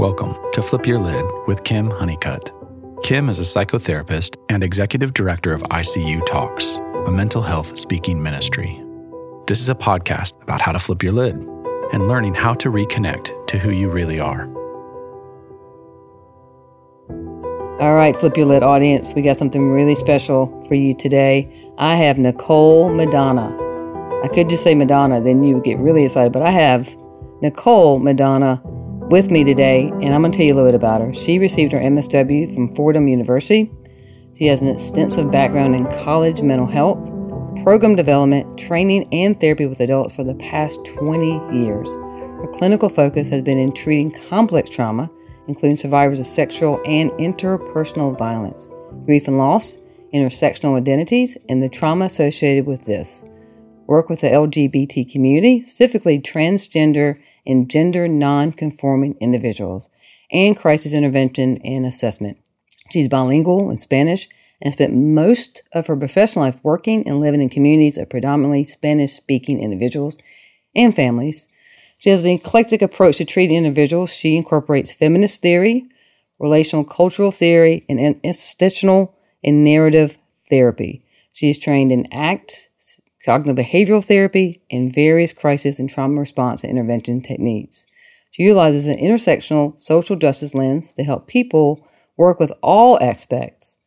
Welcome to Flip Your Lid with Kim Honeycutt. Kim is a psychotherapist and executive director of ICU Talks, a mental health speaking ministry. This is a podcast about how to flip your lid and learning how to reconnect to who you really are. All right, Flip Your Lid audience, we got something really special for you today. I have Nicole Madonna. I could just say Madonna, then you would get really excited, but I have Nicole Madonna with me today, and I'm going to tell you a little bit about her. She received her MSW from Fordham University. She has an extensive background in college mental health, program development, training, and therapy with adults for the past 20 years. Her clinical focus has been in treating complex trauma, including survivors of sexual and interpersonal violence, grief and loss, intersectional identities, and the trauma associated with this. Work with the LGBT community, specifically transgender in gender non-conforming individuals and crisis intervention and assessment. She's bilingual in Spanish and spent most of her professional life working and living in communities of predominantly Spanish speaking individuals and families. She has an eclectic approach to treating individuals. She incorporates feminist theory, relational cultural theory, and institutional and narrative therapy. She is trained in ACT, cognitive behavioral therapy, and various crisis and trauma response and intervention techniques. She utilizes an intersectional social justice lens to help people work with all aspects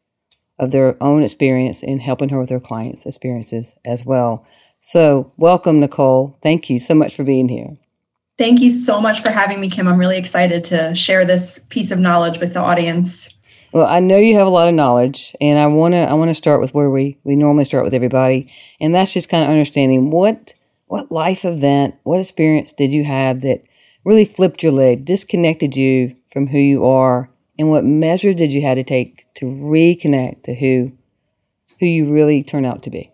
of their own experience in helping her with her clients' experiences as well. So, welcome, Nicole. Thank you so much for being here. Thank you so much for having me, Kim. I'm really excited to share this piece of knowledge with the audience. Well, I know you have a lot of knowledge, and I want to I want to start with where we we normally start with everybody, and that's just kind of understanding what what life event, what experience did you have that really flipped your leg, disconnected you from who you are, and what measure did you have to take to reconnect to who who you really turn out to be?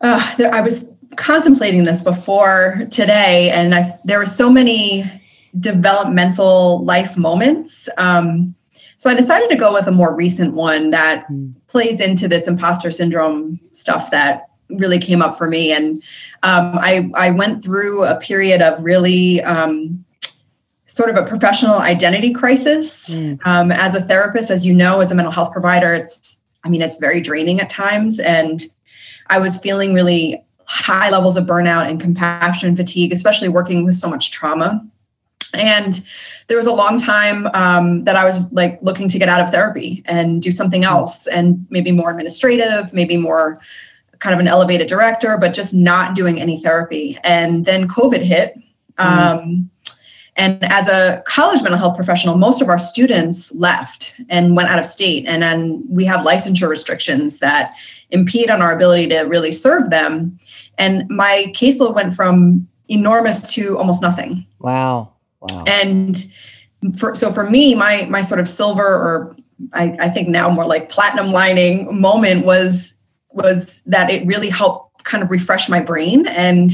Uh, there, I was contemplating this before today, and I, there were so many developmental life moments. Um, so I decided to go with a more recent one that mm. plays into this imposter syndrome stuff that really came up for me. And um, I, I went through a period of really um, sort of a professional identity crisis. Mm. Um, as a therapist, as you know, as a mental health provider, it's, I mean, it's very draining at times. And I was feeling really high levels of burnout and compassion fatigue, especially working with so much trauma. And there was a long time um, that I was like looking to get out of therapy and do something hmm. else and maybe more administrative, maybe more kind of an elevated director, but just not doing any therapy. And then COVID hit. Mm. Um, and as a college mental health professional, most of our students left and went out of state. And then we have licensure restrictions that impede on our ability to really serve them. And my caseload went from enormous to almost nothing. Wow. Wow. And for, so for me, my my sort of silver or I, I think now more like platinum lining moment was was that it really helped kind of refresh my brain and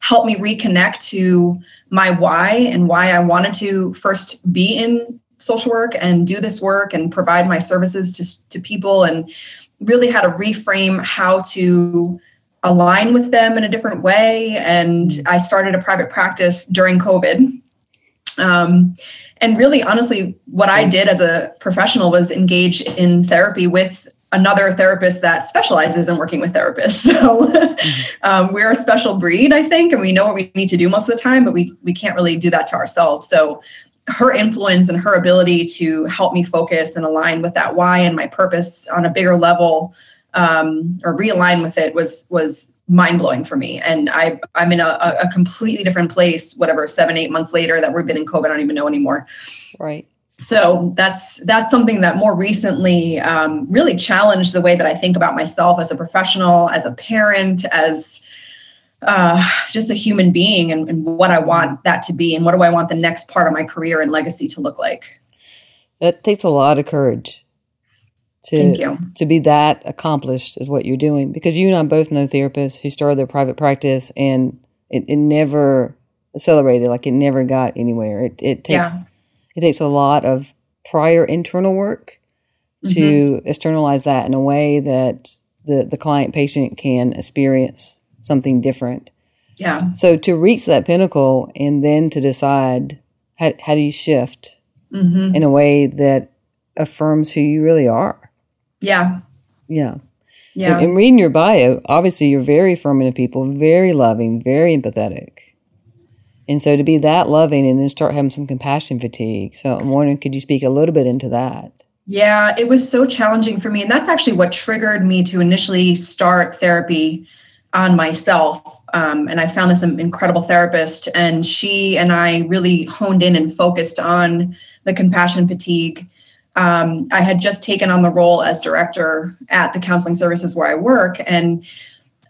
help me reconnect to my why and why I wanted to first be in social work and do this work and provide my services to, to people and really how to reframe how to align with them in a different way. And I started a private practice during COVID um, and really, honestly, what I did as a professional was engage in therapy with another therapist that specializes in working with therapists. So mm-hmm. um, we're a special breed, I think, and we know what we need to do most of the time, but we we can't really do that to ourselves. So her influence and her ability to help me focus and align with that why and my purpose on a bigger level um, or realign with it was was mind blowing for me. And I I'm in a, a completely different place. Whatever seven eight months later that we've been in COVID, I don't even know anymore. Right. So that's that's something that more recently um, really challenged the way that I think about myself as a professional, as a parent, as uh, just a human being, and, and what I want that to be, and what do I want the next part of my career and legacy to look like. It takes a lot of courage to to be that accomplished is what you're doing. Because you and I both know therapists who started their private practice and it, it never accelerated. Like it never got anywhere. It, it takes yeah. it takes a lot of prior internal work to mm-hmm. externalize that in a way that the the client patient can experience something different. Yeah. So to reach that pinnacle and then to decide how, how do you shift hmm in a way that affirms who you really are? Yeah. Yeah. Yeah. And, and reading your bio, obviously you're very affirmative people, very loving, very empathetic. And so to be that loving and then start having some compassion fatigue. So I'm wondering, could you speak a little bit into that? Yeah, it was so challenging for me. And that's actually what triggered me to initially start therapy on myself. Um, and I found this incredible therapist, and she and I really honed in and focused on the compassion fatigue. Um, I had just taken on the role as director at the counseling services where I work. And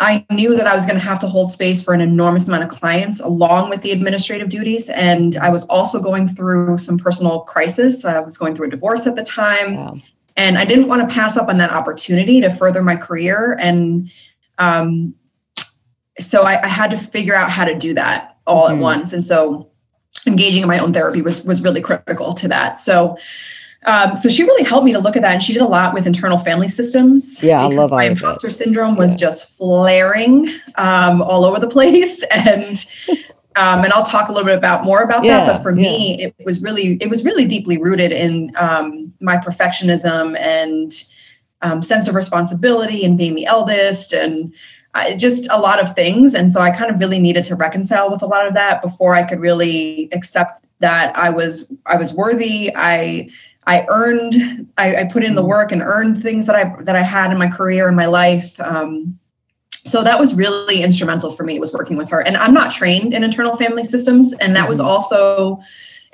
I knew that I was going to have to hold space for an enormous amount of clients along with the administrative duties. And I was also going through some personal crisis. I was going through a divorce at the time. Wow. And I didn't want to pass up on that opportunity to further my career. And um, so I, I had to figure out how to do that all Mhm. at once. And so engaging in my own therapy was was really critical to that. So um, so she really helped me to look at that, and she did a lot with internal family systems. Yeah, I love my imposter syndrome was Yeah. just flaring um, all over the place, and um, and I'll talk a little bit about more about Yeah, that. But for me, it was really it was really deeply rooted in um, my perfectionism and um, sense of responsibility and being the eldest and I, just a lot of things. And so I kind of really needed to reconcile with a lot of that before I could really accept that I was I was worthy. I I earned I, I put in the work and earned things that I that I had in my career and my life. Um, so that was really instrumental for me was working with her. And I'm not trained in internal family systems, and that was Mhm. also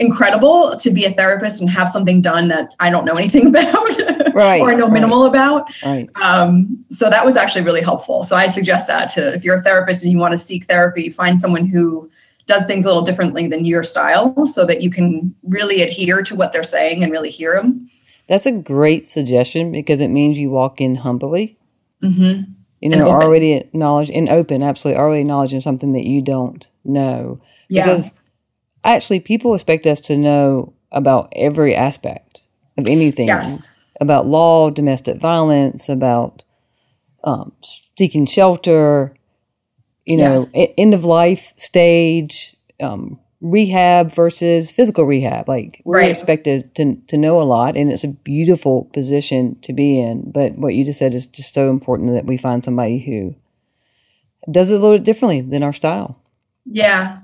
incredible to be a therapist and have something done that I don't know anything about Right, or know right. minimal about. Right. Um, so that was actually really helpful. So I suggest that to if you're a therapist and you want to seek therapy, find someone who does things a little differently than your style so that you can really adhere to what they're saying and really hear them. That's a great suggestion because it means you walk in humbly, hmm you know, already acknowledge and open, absolutely already acknowledging something that you don't know. Yeah. Because actually, people expect us to know about every aspect of anything yes. about law, domestic violence, about um, seeking shelter, you know, Yes. end of life stage, um, rehab versus physical rehab. Like we're Right. expected to to know a lot, and it's a beautiful position to be in. But what you just said is just so important that we find somebody who does it a little bit differently than our style. Yeah.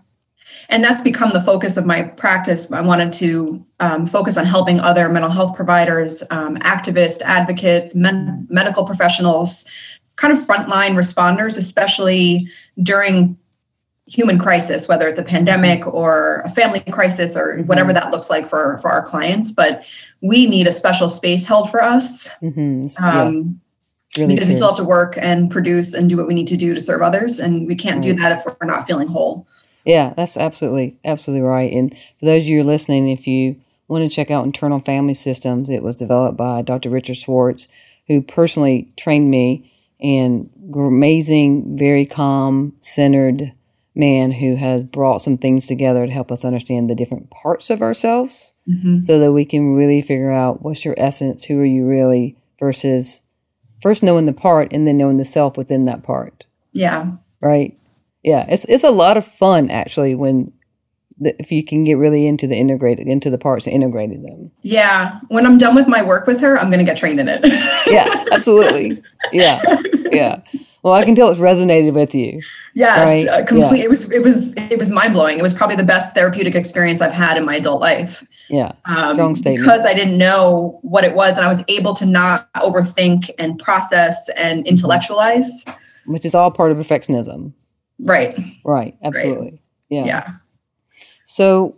And that's become the focus of my practice. I wanted to um, focus on helping other mental health providers, um, activists, advocates, men- medical professionals, kind of frontline responders, especially during human crisis, whether it's a pandemic or a family crisis or whatever that looks like for, for our clients. But we need a special space held for us Mm-hmm. um, really because we still have to work and produce and do what we need to do to serve others. And we can't do that if we're not feeling whole. Yeah, that's absolutely, absolutely right. And for those of you who are listening, if you want to check out Internal Family Systems, it was developed by Dr. Richard schwartz who personally trained me and amazing, very calm, centered man who has brought some things together to help us understand the different parts of ourselves Mhm. so that we can really figure out what's your essence, who are you really, versus first knowing the part and then knowing the self within that part Yeah. right? Yeah, it's it's a lot of fun actually when if you can get really into the integrated into the parts and integrating them. Yeah. When I'm done with my work with her, I'm going to get trained in it. Yeah, absolutely. Yeah, yeah. Well, I can tell it's resonated with you. yes. Right. Uh, complete. It was, it was, it was mind blowing. It was probably the best therapeutic experience I've had in my adult life. Yeah, Um, strong statement. Because I didn't know what it was and I was able to not overthink and process and intellectualize. Which is all part of perfectionism. Right. Right. Absolutely. Yeah. Yeah. So,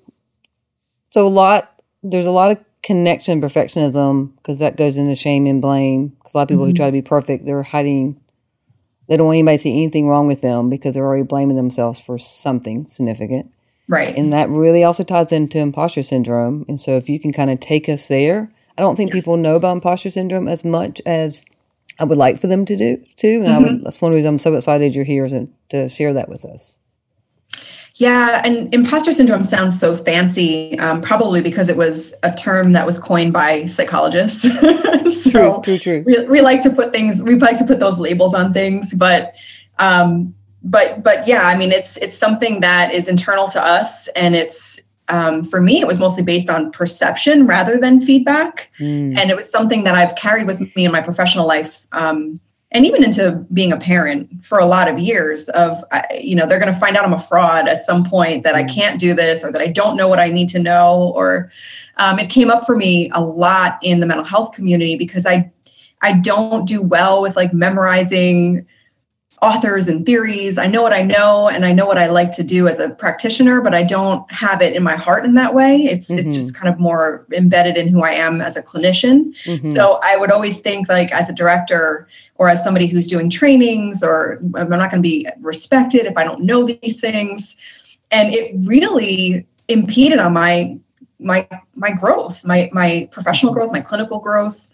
so a lot. There's a lot of connection perfectionism because that goes into shame and blame. Because a lot of people who Mhm. try to be perfect, they're hiding. They don't want anybody to see anything wrong with them because they're already blaming themselves for something significant. Right. And that really also ties into imposter syndrome. And so, if you can kind of take us there, I don't think Yes. people know about imposter syndrome as much as I would like for them to do too. And I Mm-hmm. would, that's one reason I'm so excited you're here to, to share that with us. Yeah, and imposter syndrome sounds so fancy, um, probably because it was a term that was coined by psychologists. so True, true, true. we, we like to put things, we like to put those labels on things, but, um, but, but yeah, I mean, it's it's something that is internal to us, and it's um, for me, it was mostly based on perception rather than feedback. Mm. And it was something that I've carried with me in my professional life. Um, and even into being a parent for a lot of years of you know they're going to find out i'm a fraud at some point that i mm. can't do this or that i don't know what i need to know or um, it came up for me a lot in the mental health community because i i don't do well with like memorizing authors and theories. I know what I know and I know what I like to do as a practitioner, but I don't have it in my heart in that way. It's mm-hmm. it's just kind of more embedded in who I am as a clinician. Mm-hmm. So I would always think like as a director or as somebody who's doing trainings or I'm not going to be respected if I don't know these things. And it really impeded on my my my growth, my my professional growth, my clinical growth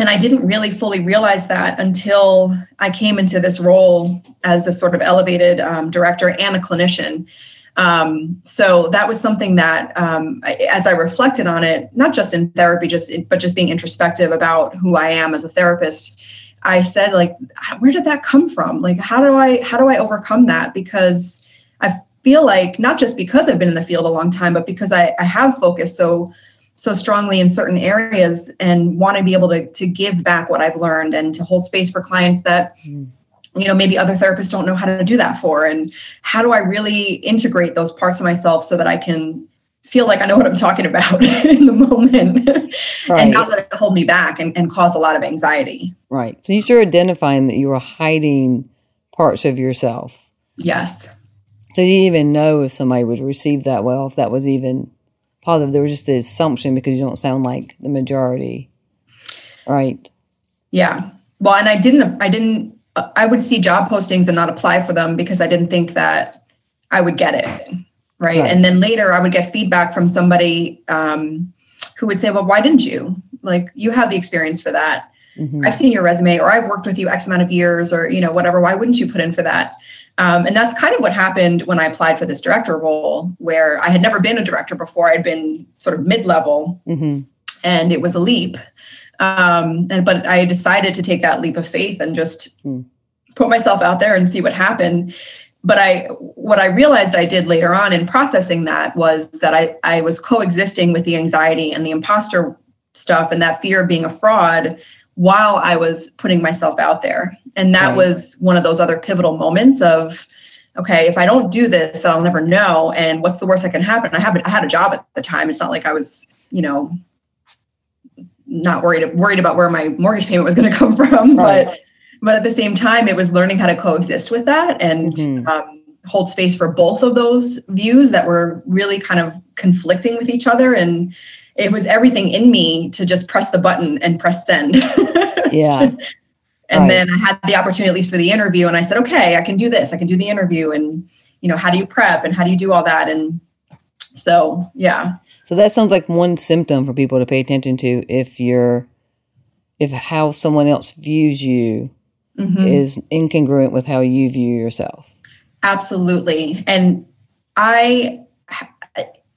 and I didn't really fully realize that until I came into this role as a sort of elevated um, director and a clinician. Um, so that was something that, um, I, as I reflected on it, not just in therapy, just but just being introspective about who I am as a therapist, I said, like, where did that come from? Like, how do I how do I overcome that? Because I feel like not just because I've been in the field a long time, but because I, I have focused so so strongly in certain areas and want to be able to, to give back what I've learned and to hold space for clients that mm. you know maybe other therapists don't know how to do that for and how do I really integrate those parts of myself so that I can feel like I know what I'm talking about in the moment right. and not let it hold me back and, and cause a lot of anxiety. Right. So you started identifying that you were hiding parts of yourself. Yes. So you didn't even know if somebody would receive that well, if that was even positive. There was just an assumption because you don't sound like the majority, right? Yeah. Well, and I didn't. I didn't. I would see job postings and not apply for them because I didn't think that I would get it. Right. right. And then later I would get feedback from somebody um, who would say, well, why didn't you? Like, you have the experience for that. Mm-hmm. I've seen your resume or I've worked with you X amount of years or, you know, whatever. Why wouldn't you put in for that? Um, and that's kind of what happened when I applied for this director role, where I had never been a director before. I'd been sort of mid level, mm-hmm. and it was a leap. Um, and but I decided to take that leap of faith and just mm. put myself out there and see what happened. But I, what I realized I did later on in processing that was that I, I was coexisting with the anxiety and the imposter stuff and that fear of being a fraud while I was putting myself out there. And that right. was one of those other pivotal moments of, okay, if I don't do this, I'll never know. And what's the worst that can happen? I have I had a job at the time. It's not like I was, you know, not worried worried about where my mortgage payment was going to come from, right. but but at the same time, it was learning how to coexist with that and mm-hmm. um, hold space for both of those views that were really kind of conflicting with each other and it was everything in me to just press the button and press send. yeah. and right. then I had the opportunity, at least for the interview, and I said, okay, I can do this. I can do the interview. And, you know, how do you prep and how do you do all that? And so, yeah. So that sounds like one symptom for people to pay attention to if you're, if how someone else views you mm-hmm. is incongruent with how you view yourself. Absolutely. And I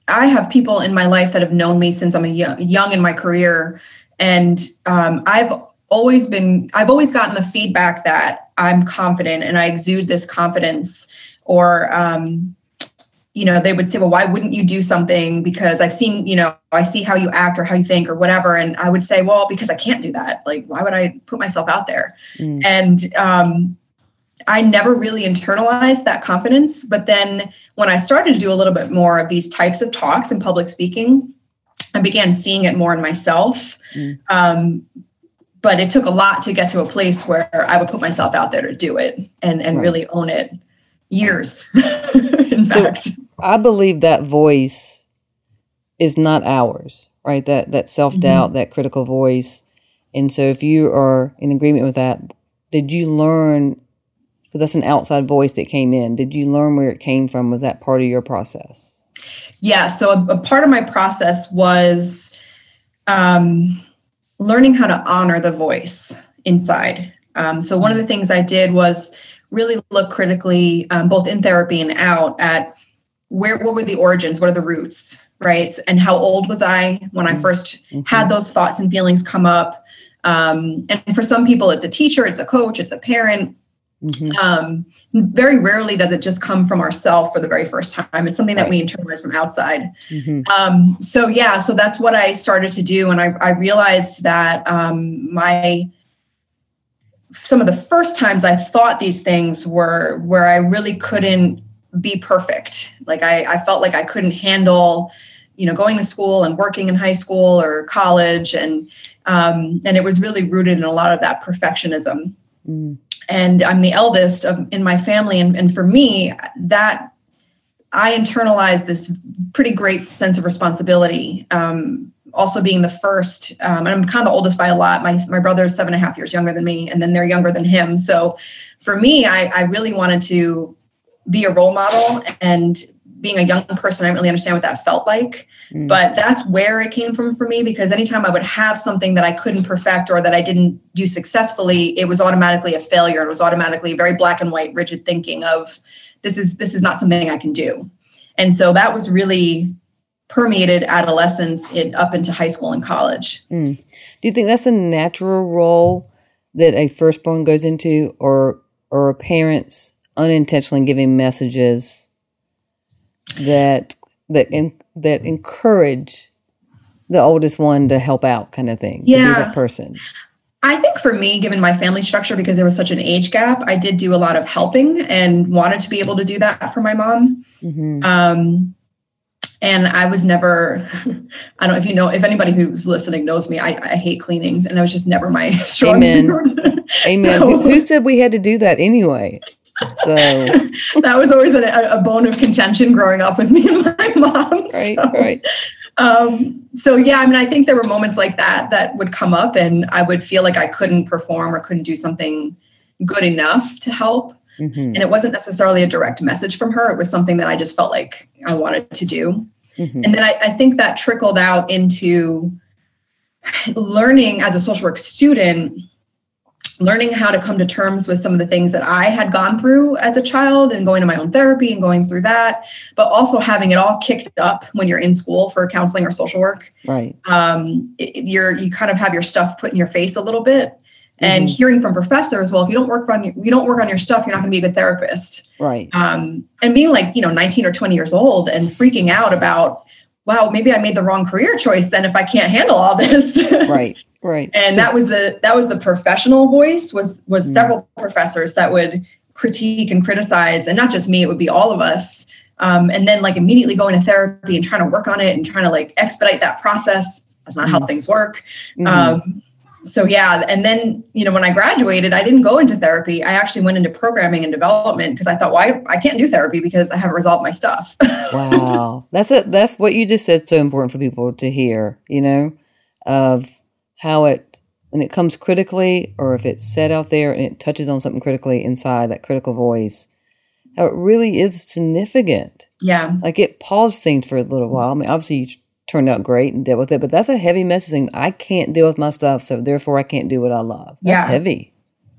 I have people in my life that have known me since I'm a young, young in my career, and um, I've always been I've always gotten the feedback that I'm confident and I exude this confidence, or um, you know they would say, well, why wouldn't you do something? Because I've seen you know I see how you act or how you think or whatever, and I would say, well, because I can't do that. Like, why would I put myself out there? Mm. And um, I never really internalized that confidence. But then when I started to do a little bit more of these types of talks and public speaking, I began seeing it more in myself. Mm. Um, but it took a lot to get to a place where I would put myself out there to do it and, and right. really own it. Years, in so fact. I believe that voice is not ours, right? That that self doubt, mm-hmm. that critical voice. And so, if you are in agreement with that, did you learn because that's an outside voice that came in. Did you learn where it came from? Was that part of your process? Yeah. So a, a part of my process was um, learning how to honor the voice inside. Um, so one of the things I did was really look critically, um, both in therapy and out, at where what were the origins, what are the roots, right? And how old was I when I 1st mm-hmm. had those thoughts and feelings come up? Um, and for some people, it's a teacher, it's a coach, it's a parent Mm-hmm. Um, very rarely does it just come from ourselves for the very first time. It's something that we internalize from outside. Mm-hmm. Um, so yeah, so that's what I started to do, and I, I realized that um, my some of the first times I thought these things were where I really couldn't be perfect. Like I, I felt like I couldn't handle, you know, going to school and working in high school or college, and um, and it was really rooted in a lot of that perfectionism. Mm. And I'm the eldest of, in my family, and, and for me, that I internalized this pretty great sense of responsibility. Um, also being the first, um, and I'm kind of the oldest by a lot. My my brother is seven and a half years younger than me, and then they're younger than him. So for me, I, I really wanted to be a role model and being a young person, I didn't really understand what that felt like. Mm. But that's where it came from for me because anytime I would have something that I couldn't perfect or that I didn't do successfully, it was automatically a failure. It was automatically a very black and white, rigid thinking of this is this is not something I can do. And so that was really permeated adolescence in, up into high school and college. Mm. Do you think that's a natural role that a firstborn goes into, or or parents unintentionally giving messages that that in, that encourage the oldest one to help out, kind of thing? Yeah, to be that person. I think for me, given my family structure, because there was such an age gap, I did do a lot of helping and wanted to be able to do that for my mom. Mm-hmm. Um, and I was never, I don't know if you know, if anybody who's listening knows me, I, I hate cleaning and I was just never my strong Amen. suit. Amen. So, who, who said we had to do that anyway? So that was always a, a, bone of contention growing up with me and my mom. Right, so, right. Um, so yeah, I mean, I think there were moments like that that would come up, and I would feel like I couldn't perform or couldn't do something good enough to help. Mm-hmm. And it wasn't necessarily a direct message from her. It was something that I just felt like I wanted to do. Mm-hmm. And then I, I think that trickled out into learning as a social work student learning how to come to terms with some of the things that I had gone through as a child and going to my own therapy and going through that, but also having it all kicked up when you're in school for counseling or social work. Right. Um, it, you're you kind of have your stuff put in your face a little bit, and mm-hmm. hearing from professors, well, if you don't work on your, you don't work on your stuff, you're not going to be a good therapist. Right. Um, and being like you know 19 or 20 years old and freaking out about, wow, maybe I made the wrong career choice. Then if I can't handle all this. right. Right. And that was the that was the professional voice was was mm. several professors that would critique and criticize, and not just me, it would be all of us. Um, and then like immediately going to therapy and trying to work on it and trying to like expedite that process. That's not mm. how things work. Mm-hmm. Um, so yeah, and then you know when I graduated, I didn't go into therapy. I actually went into programming and development because I thought, why well, I, I can't do therapy because I haven't resolved my stuff. wow, that's it. That's what you just said. So important for people to hear. You know, of how it when it comes critically or if it's said out there and it touches on something critically inside that critical voice how it really is significant. Yeah. Like it paused things for a little while. I mean obviously you turned out great and dealt with it but that's a heavy messaging. I can't deal with my stuff so therefore i can't do what i love. That's yeah. heavy.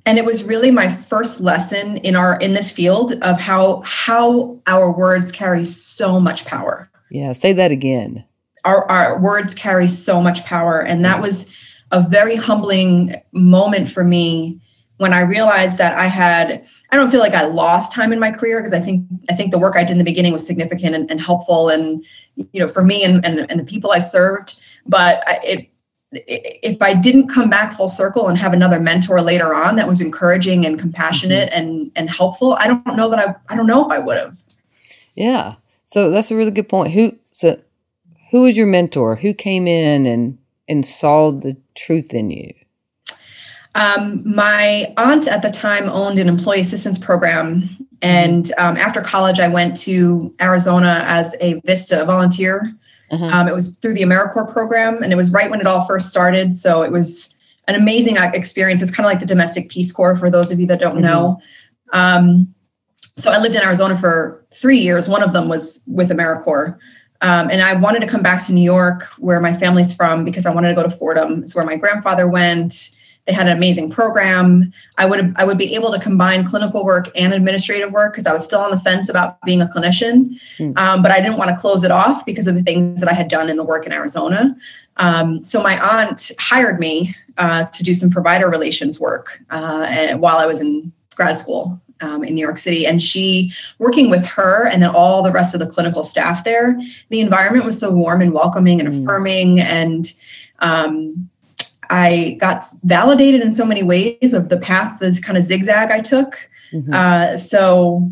And it was really my first lesson in our in this field of how how our words carry so much power. Yeah say that again. Our, our words carry so much power and that was a very humbling moment for me when I realized that I had I don't feel like I lost time in my career because I think I think the work I did in the beginning was significant and, and helpful and you know for me and, and, and the people I served but I, it if I didn't come back full circle and have another mentor later on that was encouraging and compassionate mm-hmm. and and helpful, I don't know that I I don't know if I would have. Yeah. So that's a really good point. Who so who was your mentor? Who came in and and saw the truth in you? Um, my aunt at the time owned an employee assistance program. And um, after college, I went to Arizona as a VISTA volunteer. Uh-huh. Um, it was through the AmeriCorps program, and it was right when it all first started. So it was an amazing experience. It's kind of like the domestic Peace Corps for those of you that don't mm-hmm. know. Um, so I lived in Arizona for three years. One of them was with AmeriCorps. Um, and I wanted to come back to New York, where my family's from, because I wanted to go to Fordham. It's where my grandfather went. They had an amazing program. I would I would be able to combine clinical work and administrative work because I was still on the fence about being a clinician, mm. um, but I didn't want to close it off because of the things that I had done in the work in Arizona. Um, so my aunt hired me uh, to do some provider relations work uh, and while I was in grad school um, in New York City. And she, working with her and then all the rest of the clinical staff there, the environment was so warm and welcoming and mm. affirming. And um, I got validated in so many ways of the path, this kind of zigzag I took. Mm-hmm. Uh, so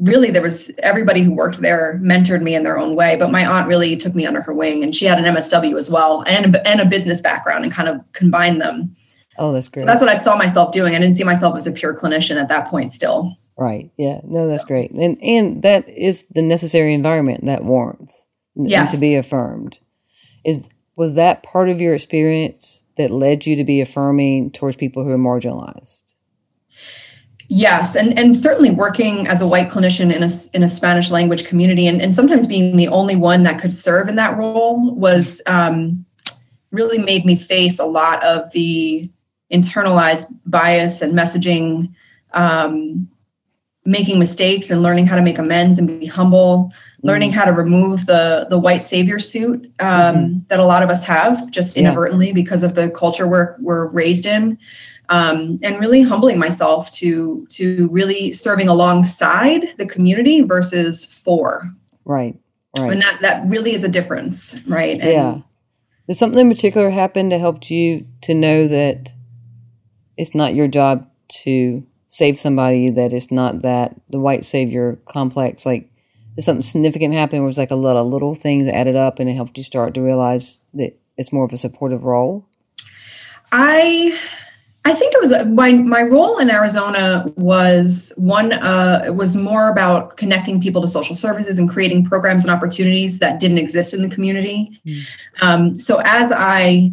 really there was everybody who worked there mentored me in their own way but my aunt really took me under her wing and she had an msw as well and, and a business background and kind of combined them Oh, that's great. So that's what I saw myself doing. I didn't see myself as a pure clinician at that point still. Right. Yeah. No, that's so. great. And and that is the necessary environment, that warmth. Yes. to be affirmed. Is was that part of your experience that led you to be affirming towards people who are marginalized? Yes, and, and certainly working as a white clinician in a, in a Spanish language community and, and sometimes being the only one that could serve in that role was um, really made me face a lot of the internalized bias and messaging, um, making mistakes and learning how to make amends and be humble, mm-hmm. learning how to remove the the white savior suit um, mm-hmm. that a lot of us have just inadvertently yeah. because of the culture we're we're raised in. Um, and really humbling myself to to really serving alongside the community versus for right right and that that really is a difference right and yeah did something in particular happen to help you to know that it's not your job to save somebody that is not that the white savior complex like something significant happened where it was like a lot of little things that added up and it helped you start to realize that it's more of a supportive role i i think it was my my role in arizona was one uh it was more about connecting people to social services and creating programs and opportunities that didn't exist in the community mm. um, so as i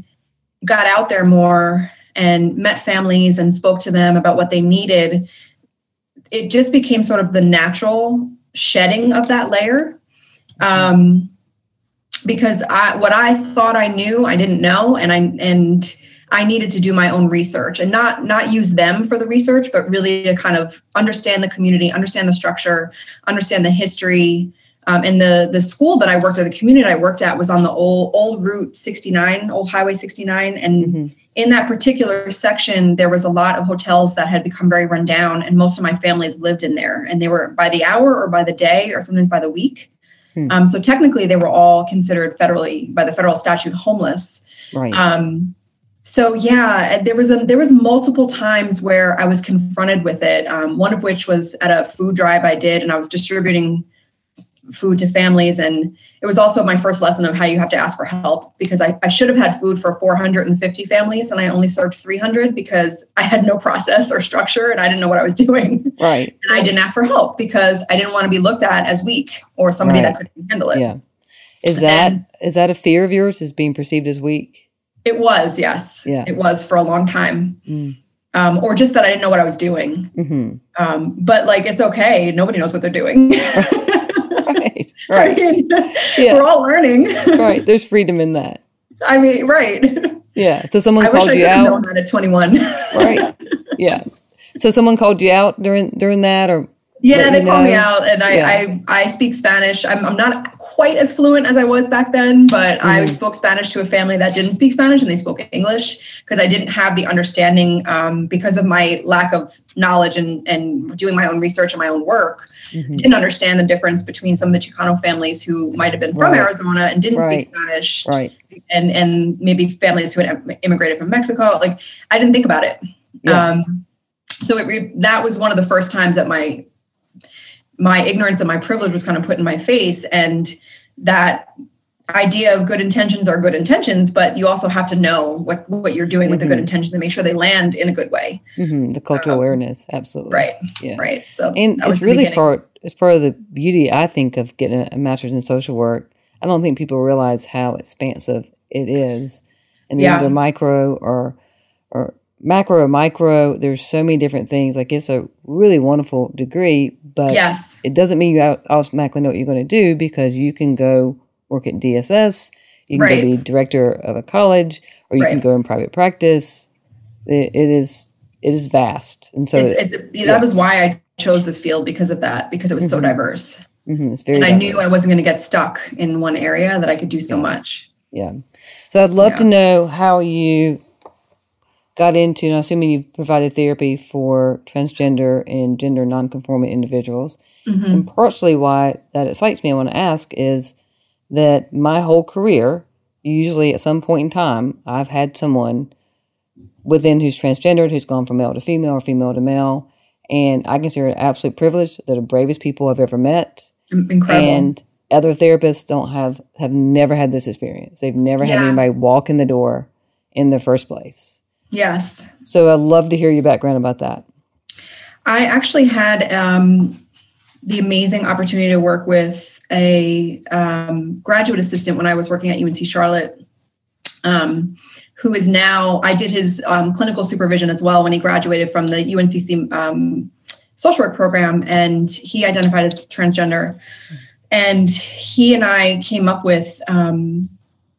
got out there more and met families and spoke to them about what they needed, it just became sort of the natural shedding of that layer. Um, because I, what I thought I knew, I didn't know, and I and I needed to do my own research and not not use them for the research, but really to kind of understand the community, understand the structure, understand the history. Um, and the the school that I worked at, the community I worked at, was on the old old Route 69, old Highway 69, and mm-hmm in that particular section, there was a lot of hotels that had become very run down, and most of my families lived in there, and they were by the hour or by the day or sometimes by the week. Hmm. Um, so technically, they were all considered federally by the federal statute homeless. Right. Um, so yeah, there was a there was multiple times where I was confronted with it. Um, one of which was at a food drive I did, and I was distributing food to families and it was also my first lesson of how you have to ask for help because I, I should have had food for 450 families and I only served 300 because I had no process or structure and I didn't know what I was doing. Right. And I didn't ask for help because I didn't want to be looked at as weak or somebody right. that couldn't handle it. Yeah. Is that and, is that a fear of yours? Is being perceived as weak? It was, yes. Yeah. It was for a long time. Mm. Um, or just that I didn't know what I was doing. Mm-hmm. Um, but like, it's okay. Nobody knows what they're doing. right. I mean, yeah. We're all learning. right. There's freedom in that. I mean, right. Yeah. So someone I called wish I you out. Known that at 21. right. Yeah. So someone called you out during during that, or yeah, they called me out, and I, yeah. I I speak Spanish. I'm I'm not quite as fluent as I was back then, but mm-hmm. I spoke Spanish to a family that didn't speak Spanish, and they spoke English because I didn't have the understanding um, because of my lack of knowledge and and doing my own research and my own work. Mm-hmm. Didn't understand the difference between some of the Chicano families who might have been from right. Arizona and didn't right. speak Spanish, right? And and maybe families who had immigrated from Mexico. Like I didn't think about it. Yeah. Um, so it that was one of the first times that my my ignorance and my privilege was kind of put in my face. And that idea of good intentions are good intentions but you also have to know what what you're doing with mm-hmm. the good intentions and make sure they land in a good way. Mm-hmm. the cultural um, awareness. Absolutely. right. Yeah. Right. So and it's really part it's part of the beauty i think of getting a master's in social work. I don't think people realize how expansive it is. And yeah. either micro or or macro or micro there's so many different things like it's a really wonderful degree but yes it doesn't mean you automatically know what you're going to do because you can go work at dss you can right. go be director of a college or you right. can go in private practice it, it is it is vast and so it's, it's, yeah. that was why i chose this field because of that because it was mm-hmm. so diverse mm-hmm. it's very and diverse. i knew i wasn't going to get stuck in one area that i could do so yeah. much yeah so i'd love yeah. to know how you got into, and I'm assuming you've provided therapy for transgender and gender nonconforming individuals. Mm-hmm. And partially why that excites me, I want to ask is that my whole career, usually at some point in time, I've had someone within who's transgendered, who's gone from male to female or female to male. And I consider it an absolute privilege. They're the bravest people I've ever met. Incredible. And other therapists don't have have never had this experience. They've never yeah. had anybody walk in the door in the first place. Yes. So I'd love to hear your background about that. I actually had um, the amazing opportunity to work with a um, graduate assistant when I was working at UNC Charlotte. Um, who is now, I did his um, clinical supervision as well when he graduated from the UNCC um, social work program, and he identified as transgender. And he and I came up with um,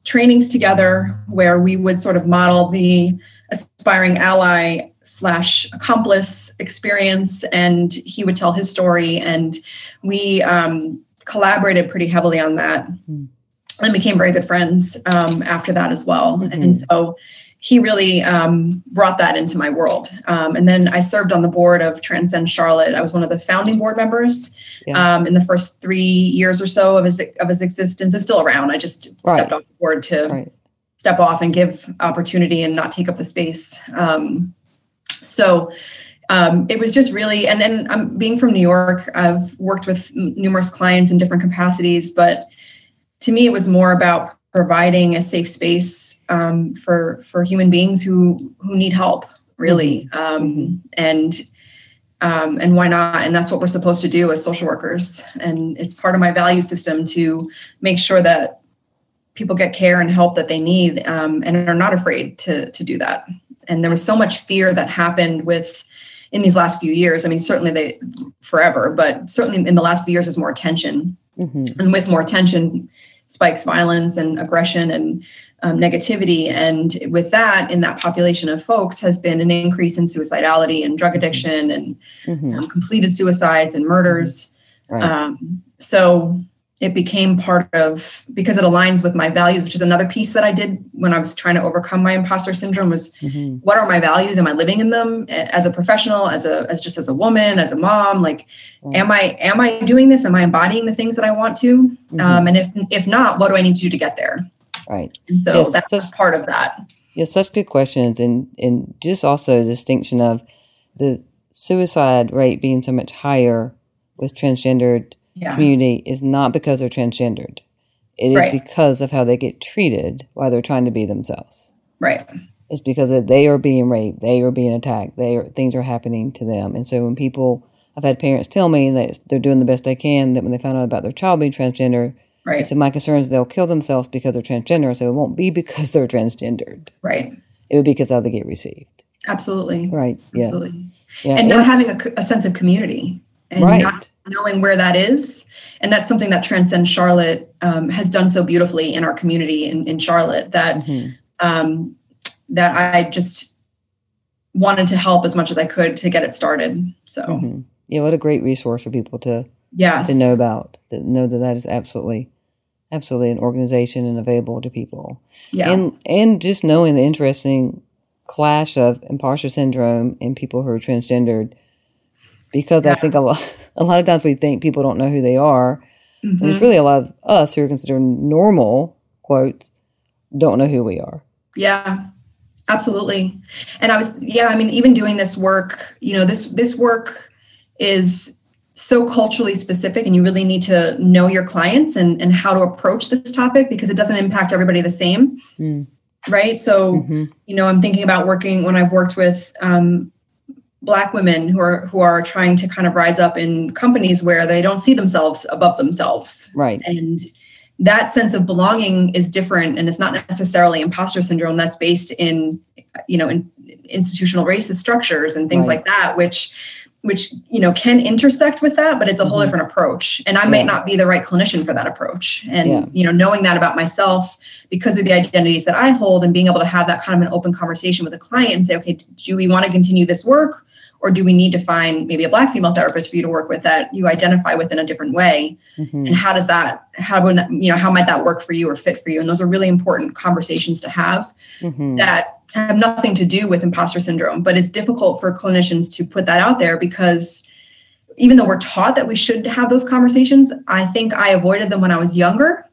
trainings together where we would sort of model the aspiring ally slash accomplice experience, and he would tell his story, and we um, collaborated pretty heavily on that. Mm and became very good friends um, after that as well. Mm-hmm. And so he really um, brought that into my world. Um, and then I served on the board of Transcend Charlotte. I was one of the founding board members yeah. um, in the first three years or so of his of his existence. It's still around. I just right. stepped off the board to right. Step off and give opportunity and not take up the space. Um, so. Um, it was just really, and then I'm being from New York. I've worked with numerous clients in different capacities, but to me, it was more about providing a safe space um, for for human beings who who need help, really, mm-hmm. um, mm-hmm. and um, and why not? And that's what we're supposed to do as social workers. And it's part of my value system to make sure that people get care and help that they need um, and are not afraid to to do that. And there was so much fear that happened with in these last few years. I mean, certainly they forever, but certainly in the last few years, there's more attention. Mm-hmm. And with more attention, spikes violence and aggression and um, negativity. And with that, in that population of folks, has been an increase in suicidality and drug addiction and mm-hmm. um, completed suicides and murders. Right. Um, so it became part of because it aligns with my values which is another piece that i did when i was trying to overcome my imposter syndrome was mm-hmm. what are my values? Am i living in them as a professional as a as just as a woman as a mom? Like mm-hmm. am i am i doing this? Am i embodying the things that i want to? Mm-hmm. um, and if if not what do i need to do to get there? Right. And so yes, that's such, part of that. Yes such good questions and and just also a distinction of the suicide rate being so much higher with transgendered yeah. community is not because they're transgendered. It is right. because of how they get treated while they're trying to be themselves. Right. It's because they are being raped, they are being attacked, they are things are happening to them. And so when people I've had parents tell me that they're doing the best they can, that when they found out about their child being transgender, right. So my concern is they'll kill themselves because they're transgender. So it won't be because they're transgendered. Right. It would be because how they get received. Absolutely. Right. Absolutely. Yeah. And not having a, a sense of community and right. not knowing where that is. And that's something that Transcend Charlotte um, has done so beautifully in our community in, in Charlotte that mm-hmm. um, that I just wanted to help as much as I could to get it started. So mm-hmm. yeah, what a great resource for people to yeah to know about to know that that is absolutely absolutely an organization and available to people. Yeah, and and just knowing the interesting clash of imposter syndrome in people who are transgendered because yeah. I think a lot a lot of times we think people don't know who they are. Mm-hmm. And it's really a lot of us who are considered normal, quote, don't know who we are. Yeah, absolutely. And I was, yeah, I mean, even doing this work, you know, this this work is so culturally specific and you really need to know your clients and, and how to approach this topic because it doesn't impact everybody the same. Mm. Right. So, mm-hmm. you know, I'm thinking about working when I've worked with um, black women who are who are trying to kind of rise up in companies where they don't see themselves above themselves right and that sense of belonging is different and it's not necessarily imposter syndrome that's based in you know in institutional racist structures and things right. like that which which you know can intersect with that but it's a whole mm-hmm. different approach and i yeah. might not be the right clinician for that approach and yeah. you know knowing that about myself because of the identities that i hold and being able to have that kind of an open conversation with a client and say okay do we want to continue this work or do we need to find maybe a black female therapist for you to work with that you identify with in a different way mm-hmm. and how does that how would you know how might that work for you or fit for you and those are really important conversations to have mm-hmm. that have nothing to do with imposter syndrome but it's difficult for clinicians to put that out there because even though we're taught that we should have those conversations i think i avoided them when i was younger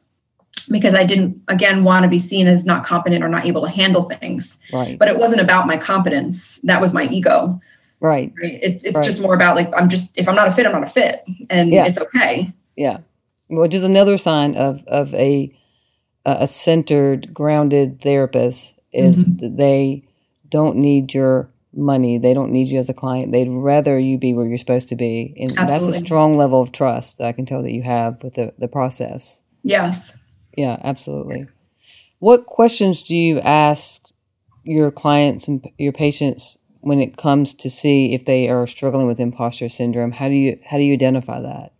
because I didn't again want to be seen as not competent or not able to handle things. Right. But it wasn't about my competence. That was my ego. Right. right? It's it's right. just more about like I'm just if I'm not a fit, I'm not a fit. And yeah. it's okay. Yeah. Which is another sign of of a a centered, grounded therapist is mm-hmm. that they don't need your money. They don't need you as a client. They'd rather you be where you're supposed to be. And Absolutely. that's a strong level of trust that I can tell that you have with the, the process. Yes. Yeah, absolutely. What questions do you ask your clients and your patients when it comes to see if they are struggling with imposter syndrome? How do you how do you identify that?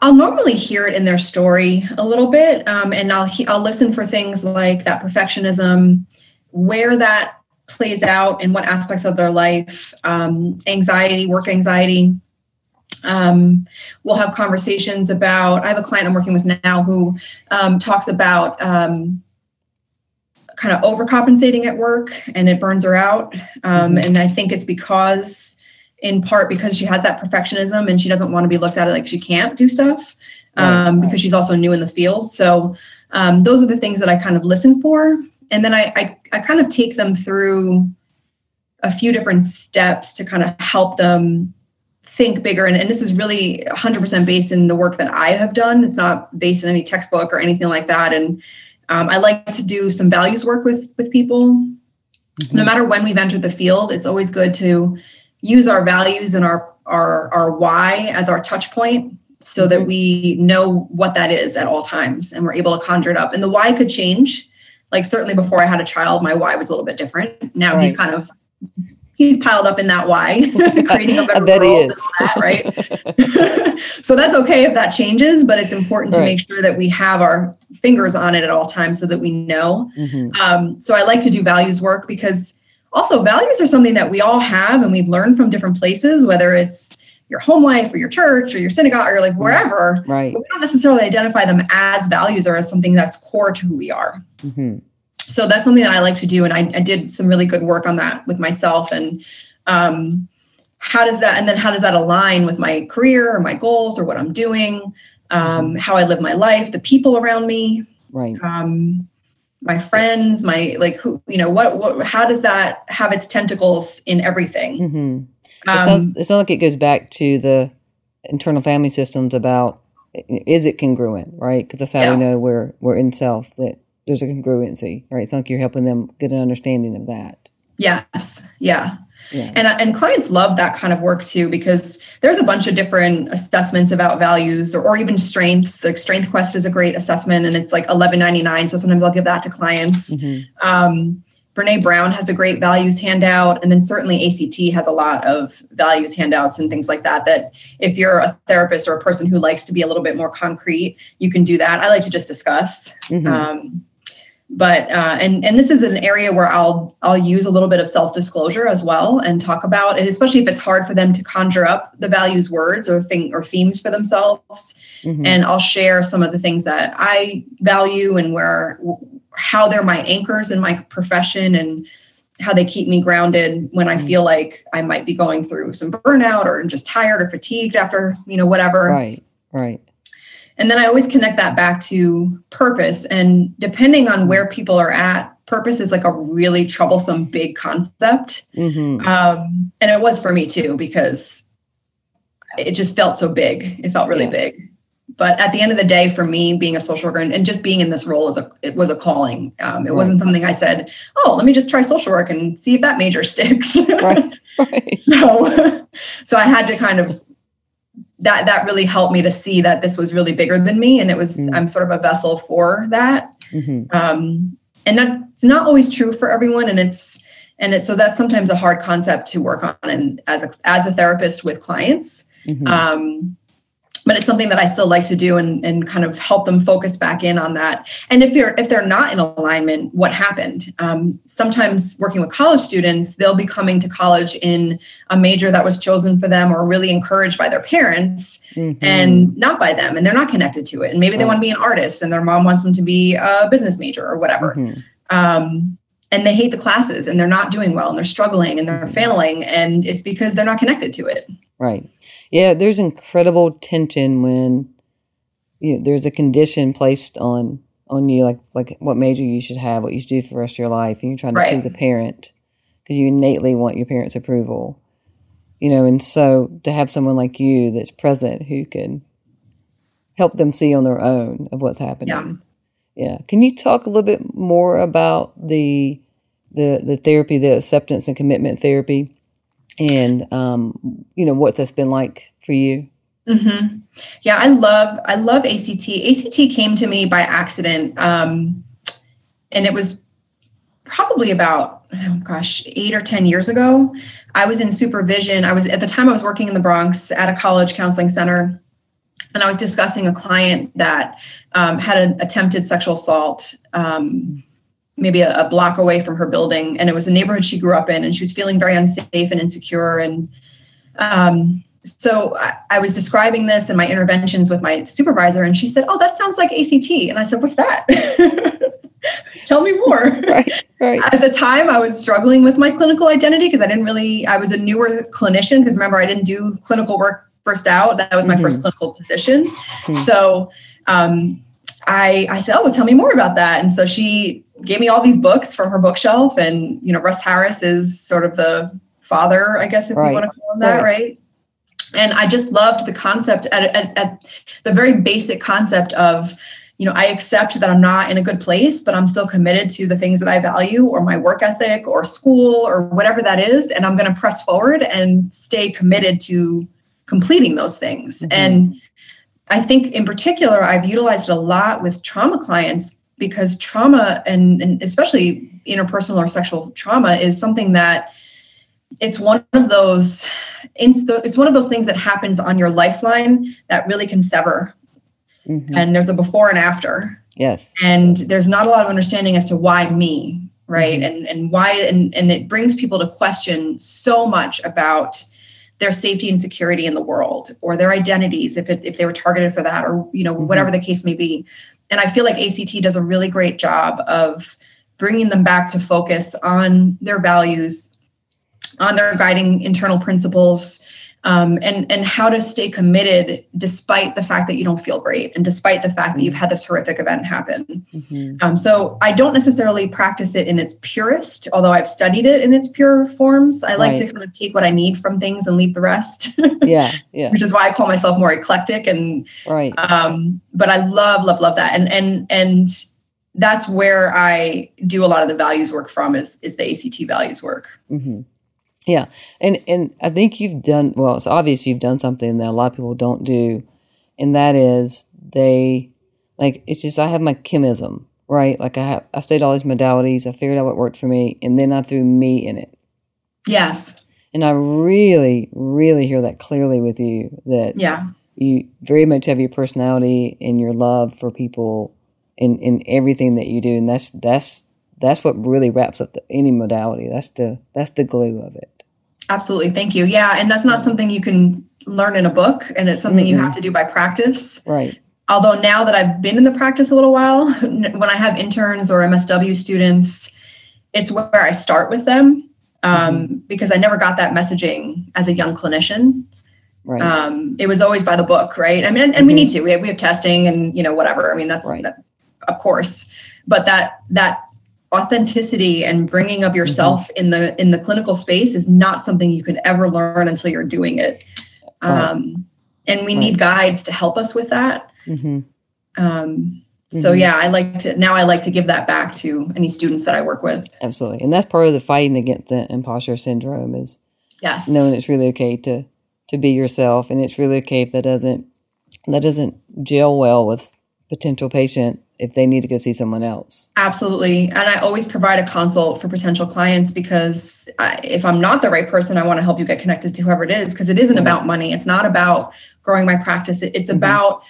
I'll normally hear it in their story a little bit, um, and I'll he- I'll listen for things like that perfectionism, where that plays out in what aspects of their life, um, anxiety, work anxiety, um, we'll have conversations about. I have a client I'm working with now who um, talks about um, kind of overcompensating at work and it burns her out. Um, mm-hmm. And I think it's because, in part, because she has that perfectionism and she doesn't want to be looked at like she can't do stuff. Um, because she's also new in the field. So um, those are the things that I kind of listen for. And then I, I, I kind of take them through a few different steps to kind of help them think bigger and, and this is really 100% based in the work that i have done it's not based in any textbook or anything like that and um, i like to do some values work with with people mm-hmm. no matter when we've entered the field it's always good to use our values and our our our why as our touch point so mm-hmm. that we know what that is at all times and we're able to conjure it up and the why could change like certainly before i had a child my why was a little bit different now right. he's kind of he's piled up in that why, creating a better world that, right? so that's okay if that changes, but it's important to make sure that we have our fingers on it at all times so that we know. Mm-hmm. Um, so I like to do values work because also values are something that we all have and we've learned from different places, whether it's your home life or your church or your synagogue or like wherever. Right. we don't necessarily identify them as values or as something that's core to who we are. Mm-hmm so that's something that I like to do. And I, I did some really good work on that with myself. And um, how does that, and then how does that align with my career or my goals or what I'm doing, um, mm-hmm. how I live my life, the people around me, right? Um, my friends, my like who, you know, what, what, how does that have its tentacles in everything? Mm-hmm. It, sounds, um, it sounds like it goes back to the internal family systems about is it congruent, right? Because that's how yeah. we know we're we're in self that there's a congruency, right? It's like you're helping them get an understanding of that. Yes. Yeah. Yeah. And, and clients love that kind of work too because there's a bunch of different assessments about values or, or even strengths like StrengthsQuest is a great assessment and it's like 11.99 so sometimes i'll give that to clients mm-hmm. um, brene brown has a great values handout and then certainly act has a lot of values handouts and things like that that if you're a therapist or a person who likes to be a little bit more concrete you can do that i like to just discuss mm-hmm. um, but uh, and and this is an area where I'll I'll use a little bit of self disclosure as well and talk about it, especially if it's hard for them to conjure up the values words or thing or themes for themselves. Mm-hmm. And I'll share some of the things that I value and where how they're my anchors in my profession and how they keep me grounded when I mm-hmm. feel like I might be going through some burnout or I'm just tired or fatigued after you know whatever. Right. Right. And then I always connect that back to purpose. And depending on where people are at, purpose is like a really troublesome big concept. Mm-hmm. Um, and it was for me too, because it just felt so big. It felt really yeah. big. But at the end of the day, for me, being a social worker and, and just being in this role is a it was a calling. Um, it right. wasn't something I said, "Oh, let me just try social work and see if that major sticks." right. right. so, so I had to kind of that that really helped me to see that this was really bigger than me and it was mm-hmm. i'm sort of a vessel for that mm-hmm. um, and that's not always true for everyone and it's and it's so that's sometimes a hard concept to work on and as a as a therapist with clients mm-hmm. um, but it's something that I still like to do and, and kind of help them focus back in on that. And if you're if they're not in alignment, what happened? Um, sometimes working with college students, they'll be coming to college in a major that was chosen for them or really encouraged by their parents mm-hmm. and not by them, and they're not connected to it. And maybe they want to be an artist, and their mom wants them to be a business major or whatever. Mm-hmm. Um, and they hate the classes and they're not doing well and they're struggling and they're mm-hmm. failing and it's because they're not connected to it right yeah there's incredible tension when you know, there's a condition placed on on you like like what major you should have what you should do for the rest of your life and you're trying to right. please a parent because you innately want your parents approval you know and so to have someone like you that's present who can help them see on their own of what's happening yeah. Yeah. Can you talk a little bit more about the the the therapy, the acceptance and commitment therapy, and um, you know what that's been like for you? Mm-hmm. Yeah, I love I love ACT. ACT came to me by accident, um, and it was probably about oh gosh eight or ten years ago. I was in supervision. I was at the time I was working in the Bronx at a college counseling center, and I was discussing a client that um, had an attempted sexual assault um, maybe a, a, block away from her building and it was a neighborhood she grew up in and she was feeling very unsafe and insecure and um, so I, I, was describing this in my interventions with my supervisor and she said oh that sounds like act and i said what's that tell me more right, right. at the time i was struggling with my clinical identity because i didn't really i was a newer clinician because remember i didn't do clinical work first out that was my mm-hmm. first clinical position mm-hmm. so um, I, I said, oh, well, tell me more about that. And so she gave me all these books from her bookshelf. And, you know, Russ Harris is sort of the father, I guess, if right. you want to call him that, right? right? And I just loved the concept at, at, at the very basic concept of, you know, I accept that I'm not in a good place, but I'm still committed to the things that I value or my work ethic or school or whatever that is. And I'm going to press forward and stay committed to completing those things. Mm-hmm. And I think in particular, I've utilized it a lot with trauma clients because trauma and, and especially interpersonal or sexual trauma is something that it's one of those it's one of those things that happens on your lifeline that really can sever mm-hmm. and there's a before and after yes and there's not a lot of understanding as to why me right mm-hmm. and and why and and it brings people to question so much about their safety and security in the world or their identities if, it, if they were targeted for that or you know mm-hmm. whatever the case may be and i feel like act does a really great job of bringing them back to focus on their values on their guiding internal principles um, and and how to stay committed despite the fact that you don't feel great and despite the fact that you've had this horrific event happen. Mm-hmm. Um, so I don't necessarily practice it in its purest, although I've studied it in its pure forms. I like right. to kind of take what I need from things and leave the rest. yeah, yeah. Which is why I call myself more eclectic and right. Um, but I love, love, love that, and and and that's where I do a lot of the values work from is is the ACT values work. Mm-hmm. Yeah, and and I think you've done well. It's obvious you've done something that a lot of people don't do, and that is they like it's just I have my chemism right. Like I have I studied all these modalities. I figured out what worked for me, and then I threw me in it. Yes, and I really, really hear that clearly with you. That yeah, you very much have your personality and your love for people in in everything that you do, and that's that's that's what really wraps up the, any modality. That's the that's the glue of it. Absolutely. Thank you. Yeah. And that's not something you can learn in a book, and it's something mm-hmm. you have to do by practice. Right. Although now that I've been in the practice a little while, when I have interns or MSW students, it's where I start with them um, mm-hmm. because I never got that messaging as a young clinician. Right. Um, it was always by the book, right? I mean, and, and mm-hmm. we need to. We have, we have testing and you know whatever. I mean, that's right. that, of course, but that that authenticity and bringing of yourself mm-hmm. in the in the clinical space is not something you can ever learn until you're doing it. Um, and we need guides to help us with that. Mm-hmm. Um, so mm-hmm. yeah i like to now i like to give that back to any students that i work with. Absolutely. And that's part of the fighting against the imposter syndrome is yes. knowing it's really okay to to be yourself. And it's really okay if that doesn't that doesn't gel well with potential patient if they need to go see someone else. Absolutely. And I always provide a consult for potential clients because I, if I'm not the right person, I want to help you get connected to whoever it is because it isn't about money. It's not about growing my practice. It's mm-hmm. about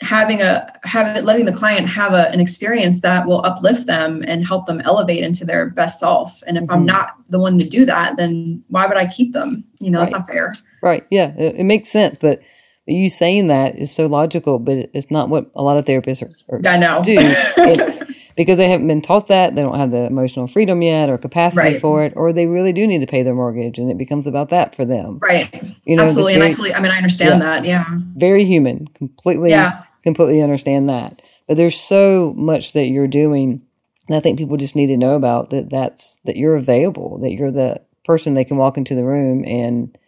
having a having letting the client have a, an experience that will uplift them and help them elevate into their best self and if mm-hmm. i'm not the one to do that then why would i keep them you know right. that's not fair right yeah it, it, makes sense but you saying that is so logical but it's not what a lot of therapists are, are i know do it, because they haven't been taught that they don't have the emotional freedom yet or capacity right. for it or they really do need to pay their mortgage and it becomes about that for them right you know absolutely very, and actually i mean i understand yeah, that yeah very human completely yeah completely understand that. But there's so much that you're doing that I think people just need to know about that that's that you're available, that you're the person they can walk into the room and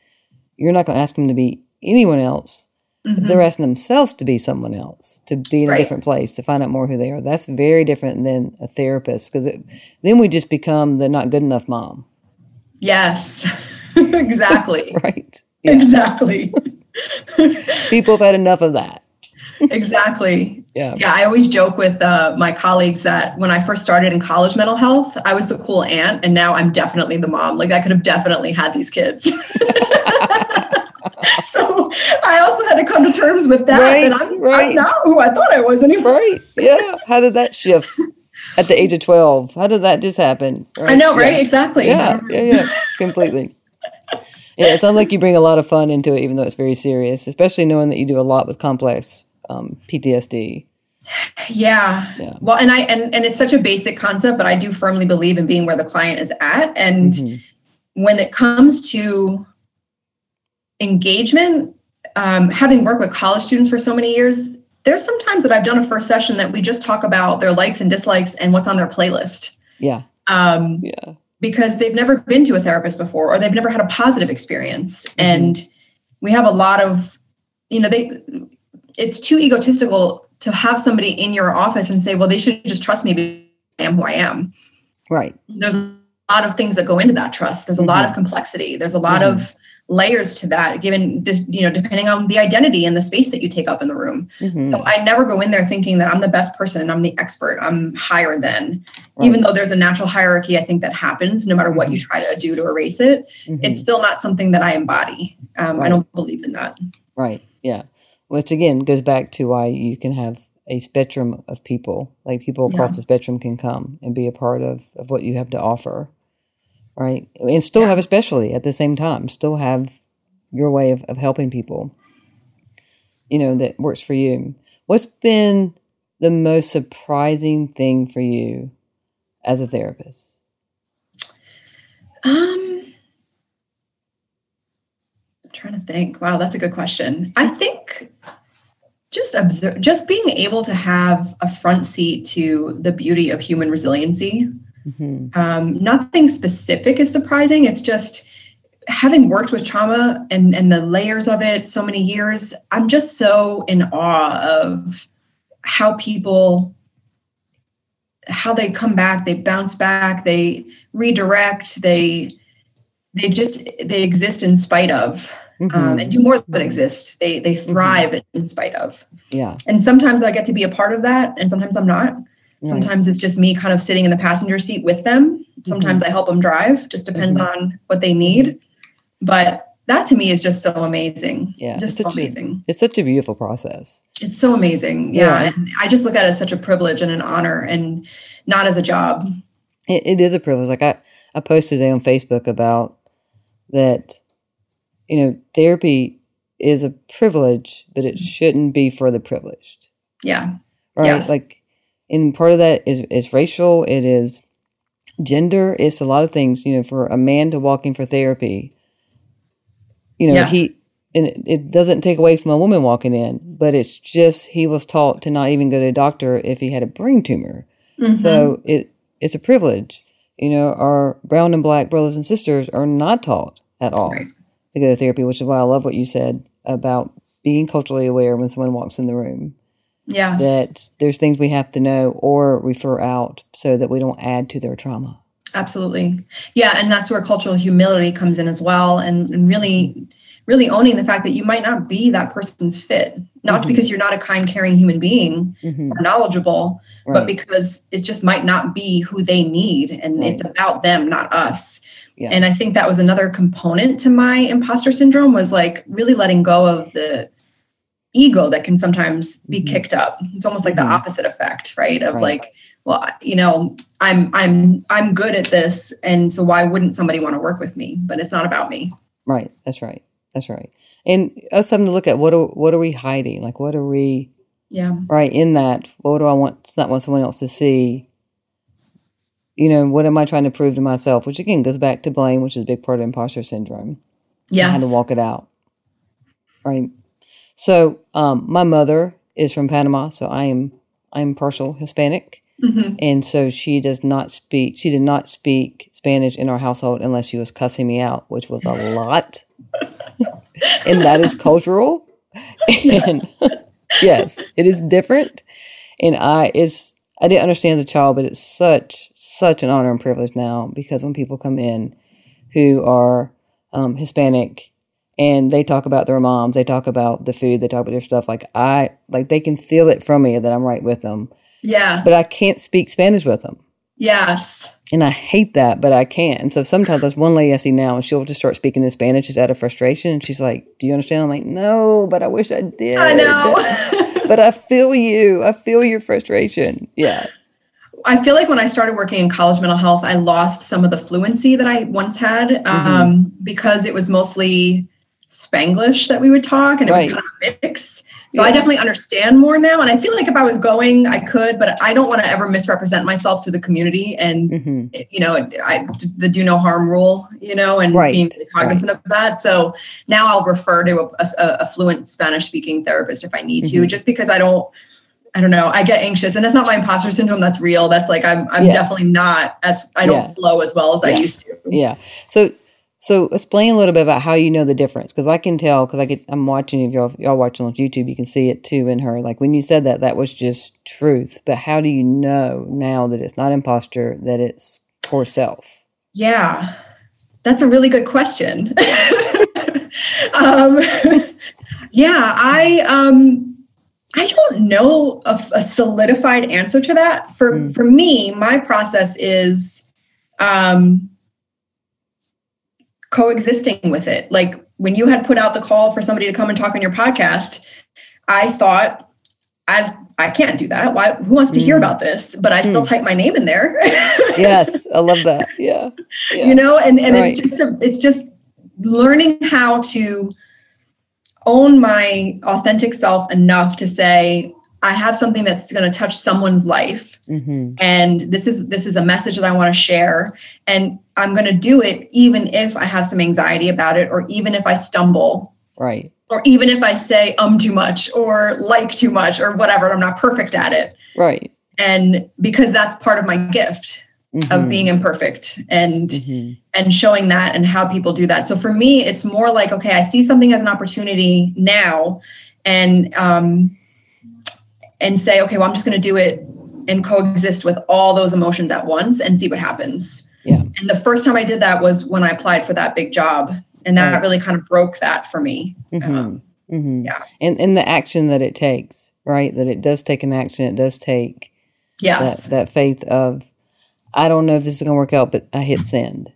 you're not going to ask them to be anyone else. Mm-hmm. They're asking themselves to be someone else, to be in right. a different place, to find out more who they are. That's very different than a therapist because then we just become the not good enough mom. Yes, exactly. right. Yeah. Exactly. People have had enough of that exactly. Yeah. Yeah. I always joke with uh, my colleagues that when I first started in college mental health, I was the cool aunt, and now I'm definitely the mom. Like I could have definitely had these kids. so I also had to come to terms with that. Right, and I'm, right. I'm not who I thought I was anymore. Right. Yeah. How did that shift? At the age of 12, how did that just happen? Right? I know, right? Yeah. Exactly. Yeah, yeah, yeah, completely. Yeah, it sounds like you bring a lot of fun into it, even though it's very serious, especially knowing that you do a lot with complex um, PTSD. Yeah. yeah. Well, and I and and it's such a basic concept, but I do firmly believe in being where the client is at. And mm-hmm. when it comes to engagement, um, having worked with college students for so many years, there's some times that I've done a first session that we just talk about their likes and dislikes and what's on their playlist. Yeah. Um, yeah. Because they've never been to a therapist before, or they've never had a positive experience, mm-hmm. and we have a lot of, you know, they it's too egotistical to have somebody in your office and say, well, they should just trust me because I am who I am. Right. There's a lot of things that go into that trust. There's a mm-hmm. lot of complexity. There's a lot mm-hmm. of layers to that given you know depending on the identity and the space that you take up in the room mm-hmm. so i never go in there thinking that i'm the best person and i'm the expert i'm higher than right. even though there's a natural hierarchy i think that happens no matter what you mm-hmm. try to do to erase it mm-hmm. it's still not something that i embody um, right. i don't believe in that right yeah which again goes back to why you can have a spectrum of people like people across yeah. the spectrum can come and be a part of, of what you have to offer right and still yeah. have a specialty at the same time still have your way of, of helping people you know that works for you what's been the most surprising thing for you as a therapist um I'm trying to think. Wow, that's a good question. I think just observe, just being able to have a front seat to the beauty of human resiliency. Mm-hmm. Um, nothing specific is surprising. It's just having worked with trauma and, and the layers of it so many years, I'm just so in awe of how people how they come back, they bounce back, they redirect, they they just they exist in spite of um, mm-hmm. um, and do more than exist. They they mm-hmm. thrive mm-hmm. in spite of. Yeah. And sometimes I get to be a part of that, and sometimes I'm not. Sometimes it's just me kind of sitting in the passenger seat with them. Sometimes mm-hmm. I help them drive. Just depends mm-hmm. on what they need. But that to me is just so amazing. Yeah, just so amazing. A, it's such a beautiful process. It's so amazing. Yeah. yeah. And I just look at it as such a privilege and an honor, and not as a job. it, it is a privilege. Like I, I posted today on Facebook about that you know, therapy is a privilege, but it shouldn't be for the privileged. Yeah. Right. Yes. Like, and part of that is is racial. It is gender. It's a lot of things. You know, for a man to walk in for therapy, you know, yeah. he and it doesn't take away from a woman walking in, but it's just he was taught to not even go to a doctor if he had a brain tumor. Mm-hmm. So it it's a privilege. You know, our brown and black brothers and sisters are not taught at all. Right to go to therapy, which is why I love what you said about being culturally aware when someone walks in the room. Yeah. That there's things we have to know or refer out so that we don't add to their trauma. Absolutely. Yeah. And that's where cultural humility comes in as well. And, and really, really owning the fact that you might not be that person's fit. not Mhm. because you're not a kind, caring human being Mhm. or knowledgeable, Right. but because it just might not be who they need. And Right. it's about them, not us. Yeah. And I think that was another component to my imposter syndrome was like really letting go of the ego that can sometimes be Mhm. kicked up. It's almost like the opposite effect, right? Of Right. like, well, you know, I'm I'm I'm good at this, and so why wouldn't somebody want to work with me? But it's not about me. Right. That's right. That's right. And us something to look at. What are what are we hiding? Like what are we Yeah. right in that? What do I want? Not want someone else to see. You know, what am I trying to prove to myself? Which again goes back to blame, which is a big part of imposter syndrome. I Yes. had to walk it out. Right. So, um, my mother is from Panama, so I am I'm partial Hispanic, Mhm. and so she does not speak. She did not speak Spanish in our household unless she was cussing me out, which was a lot, and that is cultural. And yes, it is different, and I it's I didn't understand as a child, but it's such such an honor and privilege now because when people come in who are um, Hispanic and they talk about their moms, they talk about the food, they talk about their stuff. Like I, like they can feel it from me that I'm right with them, Yeah. but I can't speak Spanish with them. Yes. And I hate that, but I can't. And so sometimes there's one lady I see now and she'll just start speaking in Spanish just out of frustration. And she's like, Do you understand? I'm like, No, but I wish I did. I know. but I feel you. I feel your frustration. Yeah. I feel like when I started working in college mental health, I lost some of the fluency that I once had Mm-hmm. um, because it was mostly Spanglish that we would talk, and it Right. was kind of a mix. So I definitely understand more now, and I feel like if I was going, I could, but I don't want to ever misrepresent myself to the community, and hmm you know, I the do no harm rule, you know, and Right, being cognizant of that. So now I'll refer to a, a, a fluent Spanish speaking therapist if I need to, Mhm. just because I don't. I don't know. I get anxious, and that's not my imposter syndrome. That's real. That's like I'm. I'm Yes. definitely not as I don't Yeah. flow as well as I used to. Yeah. So, so explain a little bit about how you know the difference because I can tell because I get I'm watching if y'all y'all watching on YouTube you can see it too in her like when you said that that was just truth but how do you know now that it's not imposter that it's core self Yeah, that's a really good question. um, yeah, I um, I don't know a, a solidified answer to that. For Mm. for me, my process is um, coexisting with it. Like when you had put out the call for somebody to come and talk on your podcast, I thought I I can't do that. Why? Who wants to hear Mm. about this? But I still Mm. type my name in there. yes I love that yeah, yeah. you know and and Right. it's just a, it's just learning how to own my authentic self enough to say i have something that's going to touch someone's life hmm and this is this is a message that i want to share and i'm going to do it even if i have some anxiety about it or even if i stumble right or even if i say um too much or like too much or whatever i'm not perfect at it right and because that's part of my gift Mhm. of being imperfect and Mhm. and showing that and how people do that. So for me, it's more like, okay, I see something as an opportunity now and um and say, okay, well, I'm just gonna do it and coexist with all those emotions at once and see what happens. Yeah. And the first time I did that was when I applied for that big job. And that Right. really kind of broke that for me. Mhm. Mhm. yeah. and and the action that it takes right that it does take an action it does take Yes. that, that faith of i don't know if this is going to work out but i hit send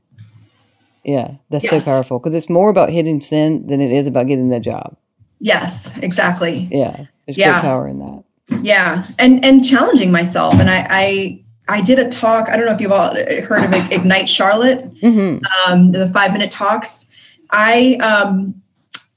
yeah that's Yes. so powerful because it's more about hitting send than it is about getting the job yes, exactly. yeah there's Yeah. great power in that yeah and and challenging myself and i i i did a talk i don't know if you've all heard of ignite charlotte. Hmm um, the five minute talks. I um,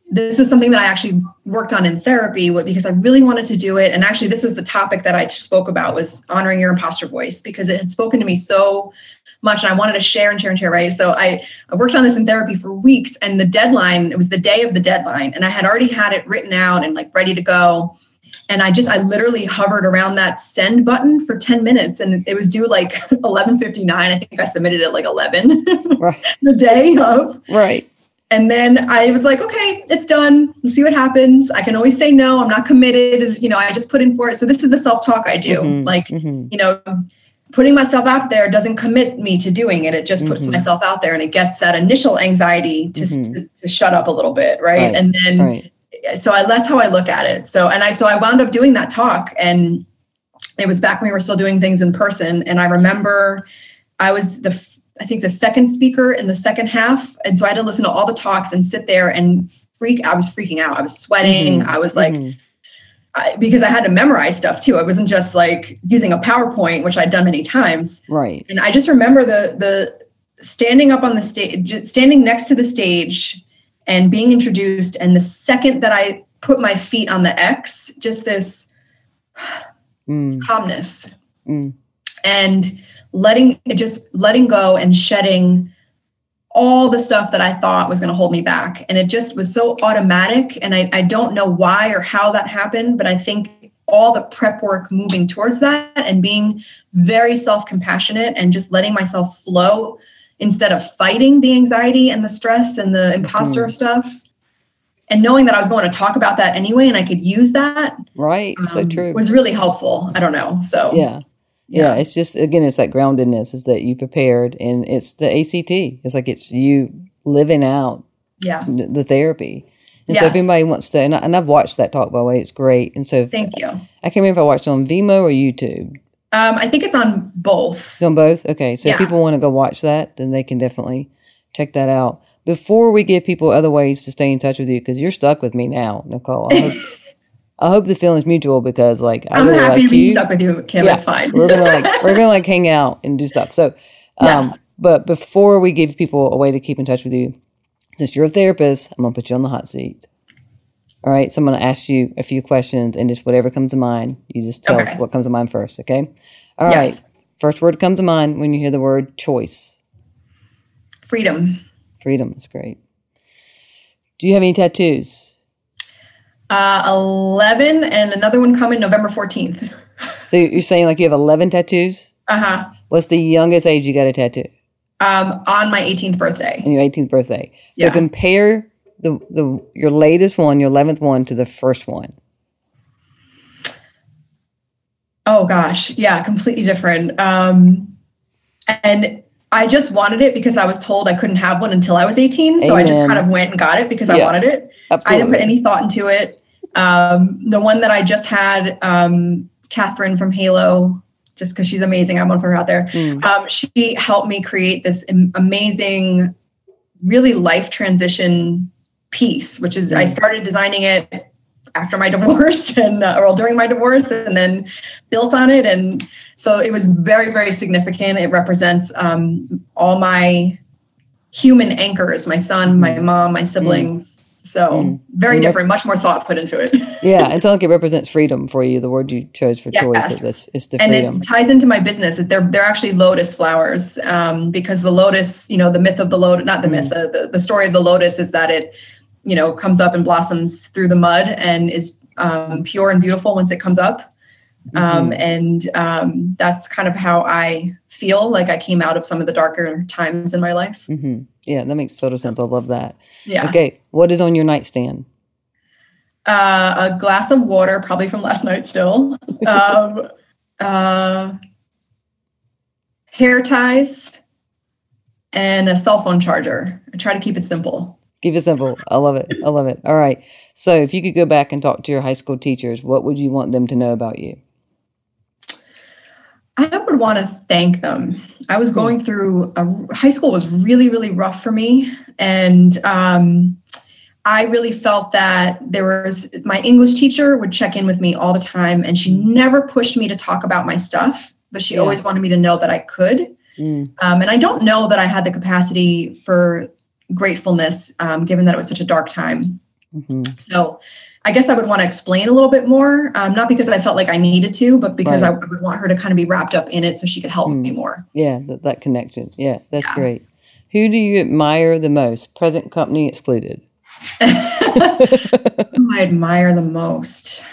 this was something that i actually worked on in therapy because i really wanted to do it. And actually this was the topic that i spoke about was honoring your imposter voice because it had spoken to me so much and i wanted to share and share and share right? So i, I worked on this in therapy for weeks and the deadline it was the day of the deadline and i had already had it written out and like ready to go and I just I literally hovered around that send button for 10 minutes and it was due like 11:59 I think I submitted it like 11 right. The day of. Right. And then I was like okay it's done. We'll see what happens. I can always say no. I'm not committed. You know I just put in for it. So this is the self-talk I do. Mhm. like Mhm. you know putting myself out there doesn't commit me to doing it. It just puts Mhm. myself out there and it gets that initial anxiety to, Mhm. to, to shut up a little bit right, Right. and then right so I, that's how I look at it. So, and I, so I wound up doing that talk and it was back when we were still doing things in person. And I remember I was the, I think the second speaker in the second half. And so I had to listen to all the talks and sit there and freak. I was freaking out. I was sweating. Mm-hmm. I was like, mm-hmm. I, because I had to memorize stuff too. I wasn't just like using a PowerPoint, which I'd done many times. Right. And I just remember the, the standing up on the stage, standing next to the stage and being introduced. And the second that I put my feet on the X, just this mm. calmness mm. and letting it just letting go and shedding all the stuff that I thought was going to hold me back. And it just was so automatic. And I, I don't know why or how that happened, but I think all the prep work moving towards that and being very self compassionate and just letting myself flow instead of fighting the anxiety and the stress and the imposter mm. stuff and knowing that I was going to talk about that anyway and I could use that right um, so true. was really helpful. I don't know so. Yeah. yeah. yeah. it's just again it's that groundedness is that you prepared and it's the ACT it's like it's you living out yeah. the therapy. And yes. so if anybody wants to and, I, and I've watched that talk by the way it's great. And so thank you. I can't remember if I watched it on Vimeo or YouTube um, I think it's on both. It's on both? Okay. So yeah. if people want to go watch that, then they can definitely check that out. Before we give people other ways to stay in touch with you, because you're stuck with me now, Nicole. I hope, I hope the feeling's mutual because, like, I am really happy like to be you. stuck with you, Kim. Yeah, it's fine. we're gonna like we're gonna like hang out and do stuff. So, um, yes. but before we give people a way to keep in touch with you, since you're a therapist, I'm gonna put you on the hot seat. All right. So I'm going to ask you a few questions and just whatever comes to mind, you just tell okay. us what comes to mind first. Okay. All yes. right. First word comes to mind when you hear the word choice. Freedom. Freedom is great. Do you have any tattoos? Uh, 11 and another one coming November 14th. so you're saying like you have 11 tattoos? Uh huh. What's the youngest age you got a tattoo? Um, on my 18th birthday. On your 18th birthday. So yeah. compare the the your latest one, your eleventh one, to the first one? Oh gosh, yeah, completely different. Um, and I just wanted it because I was told I couldn't have one until I was 18. So Amen. I just kind of went and got it because yeah, I wanted it. Absolutely. I didn't put any thought into it. Um, the one that I just had, um, Catherine from Halo, just because she's amazing. I want to put her out there. Mm. Um, she helped me create this amazing, really life transition piece, which is I mm. started designing it after my divorce and uh, or during my divorce and then built on it and so it was very very significant it represents um, all my human anchors my son my mm. mom my siblings mm. so mm. very and different much more thought put into it yeah and sounds like it represents freedom for you the word you chose for yes. choice is, is the freedom and it ties into my business they're they're actually lotus flowers um, because the lotus you know the myth of the lotus not the myth mm. the, the, the story of the lotus is that it you know comes up and blossoms through the mud and is um, pure and beautiful once it comes up. Um, mm-hmm. and um, that's kind of how i feel like i came out of some of the darker times in my life. Mm-hmm. yeah that makes total sense. I love that. Yeah. Okay what is on your nightstand? Uh, a glass of water probably from last night still. Um, uh, hair ties and a cell phone charger. I try to keep it simple Keep it simple. I love it. I love it. All right. So, if you could go back and talk to your high school teachers, what would you want them to know about you? I would want to thank them. I was going through a, high school was really really rough for me, and um, I really felt that there was my English teacher would check in with me all the time, and she never pushed me to talk about my stuff, but she yeah. always wanted me to know that I could. Mm. Um, and I don't know that I had the capacity for gratefulness, um, given that it was such a dark time. Mm-hmm. So I guess I would want to explain a little bit more, um, not because I felt like I needed to, but because right. I would want her to kind of be wrapped up in it so she could help mm. me more. Yeah, that, that connection. Yeah, that's yeah. great. Who do you admire the most? Present company excluded. Who I admire the most?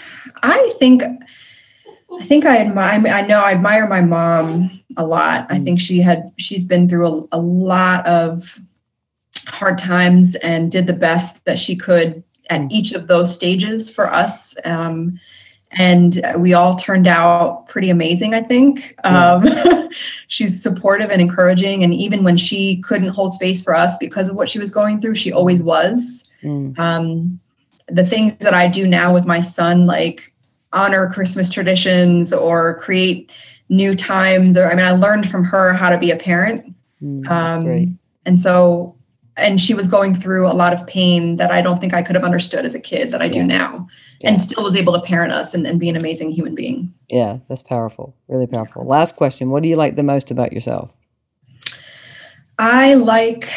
I think I think I admire I know I admire my mom a lot. I mm. think she had she's been through a, a lot of hard times and did the best that she could at mm. each of those stages for us. Um, and we all turned out pretty amazing, I think. Um, she's supportive and encouraging. And even when she couldn't hold space for us because of what she was going through, she always was. Mm. Um, the things that I do now with my son, like honor Christmas traditions or create new times, or I mean, I learned from her how to be a parent. Mm, um, and so, and she was going through a lot of pain that I don't think I could have understood as a kid that I yeah. do now, yeah. and still was able to parent us and, and be an amazing human being. Yeah, that's powerful. Really powerful. Last question What do you like the most about yourself? I like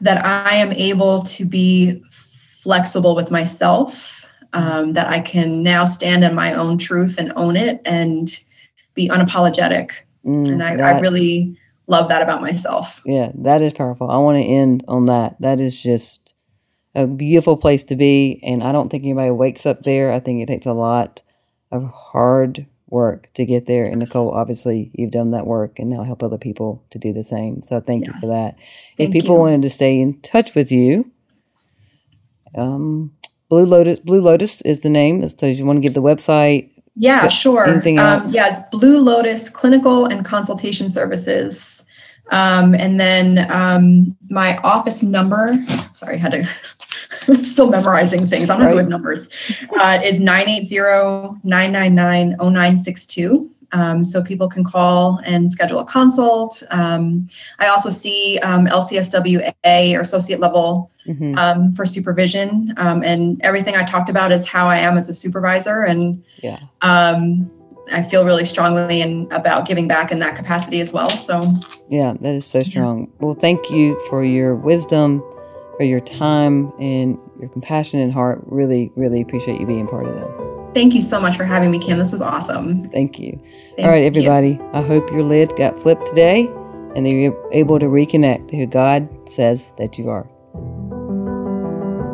that I am able to be flexible with myself, um, that I can now stand in my own truth and own it and be unapologetic. Mm, and I, that, I really love that about myself. Yeah, that is powerful. I want to end on that. That is just a beautiful place to be. And I don't think anybody wakes up there. I think it takes a lot of hard work to get there. And Nicole, obviously, you've done that work and now help other people to do the same. So thank yes. you for that. Thank if people you. wanted to stay in touch with you, um, Blue Lotus. Blue Lotus is the name. So you want to give the website. Yeah, sure. Anything um, else? Um, yeah, it's Blue Lotus Clinical and Consultation Services. Um, and then um, my office number. Sorry, I had to. still memorizing things. I'm not right. good with numbers. Uh, is 980-999-0962. Um, so people can call and schedule a consult. Um, I also see um, LCSWA or associate level mm-hmm. Um, for supervision, um, and everything I talked about is how I am as a supervisor, and yeah, um, I feel really strongly in about giving back in that capacity as well. So yeah, that is so strong. Yeah. Well, thank you for your wisdom for your time and your compassion and heart. Really, really appreciate you being part of this. Thank you so much for having me, Kim. This was awesome. Thank you. Thank All right, everybody. You. I hope your lid got flipped today and that you're able to reconnect to who God says that you are.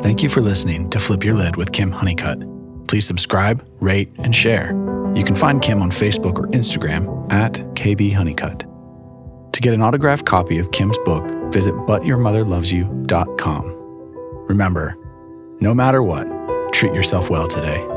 Thank you for listening to Flip Your Lid with Kim Honeycutt. Please subscribe, rate, and share. You can find Kim on Facebook or Instagram at KB Honeycutt. To get an autographed copy of Kim's book, visit butyourmotherlovesyou.com. Remember, no matter what, treat yourself well today.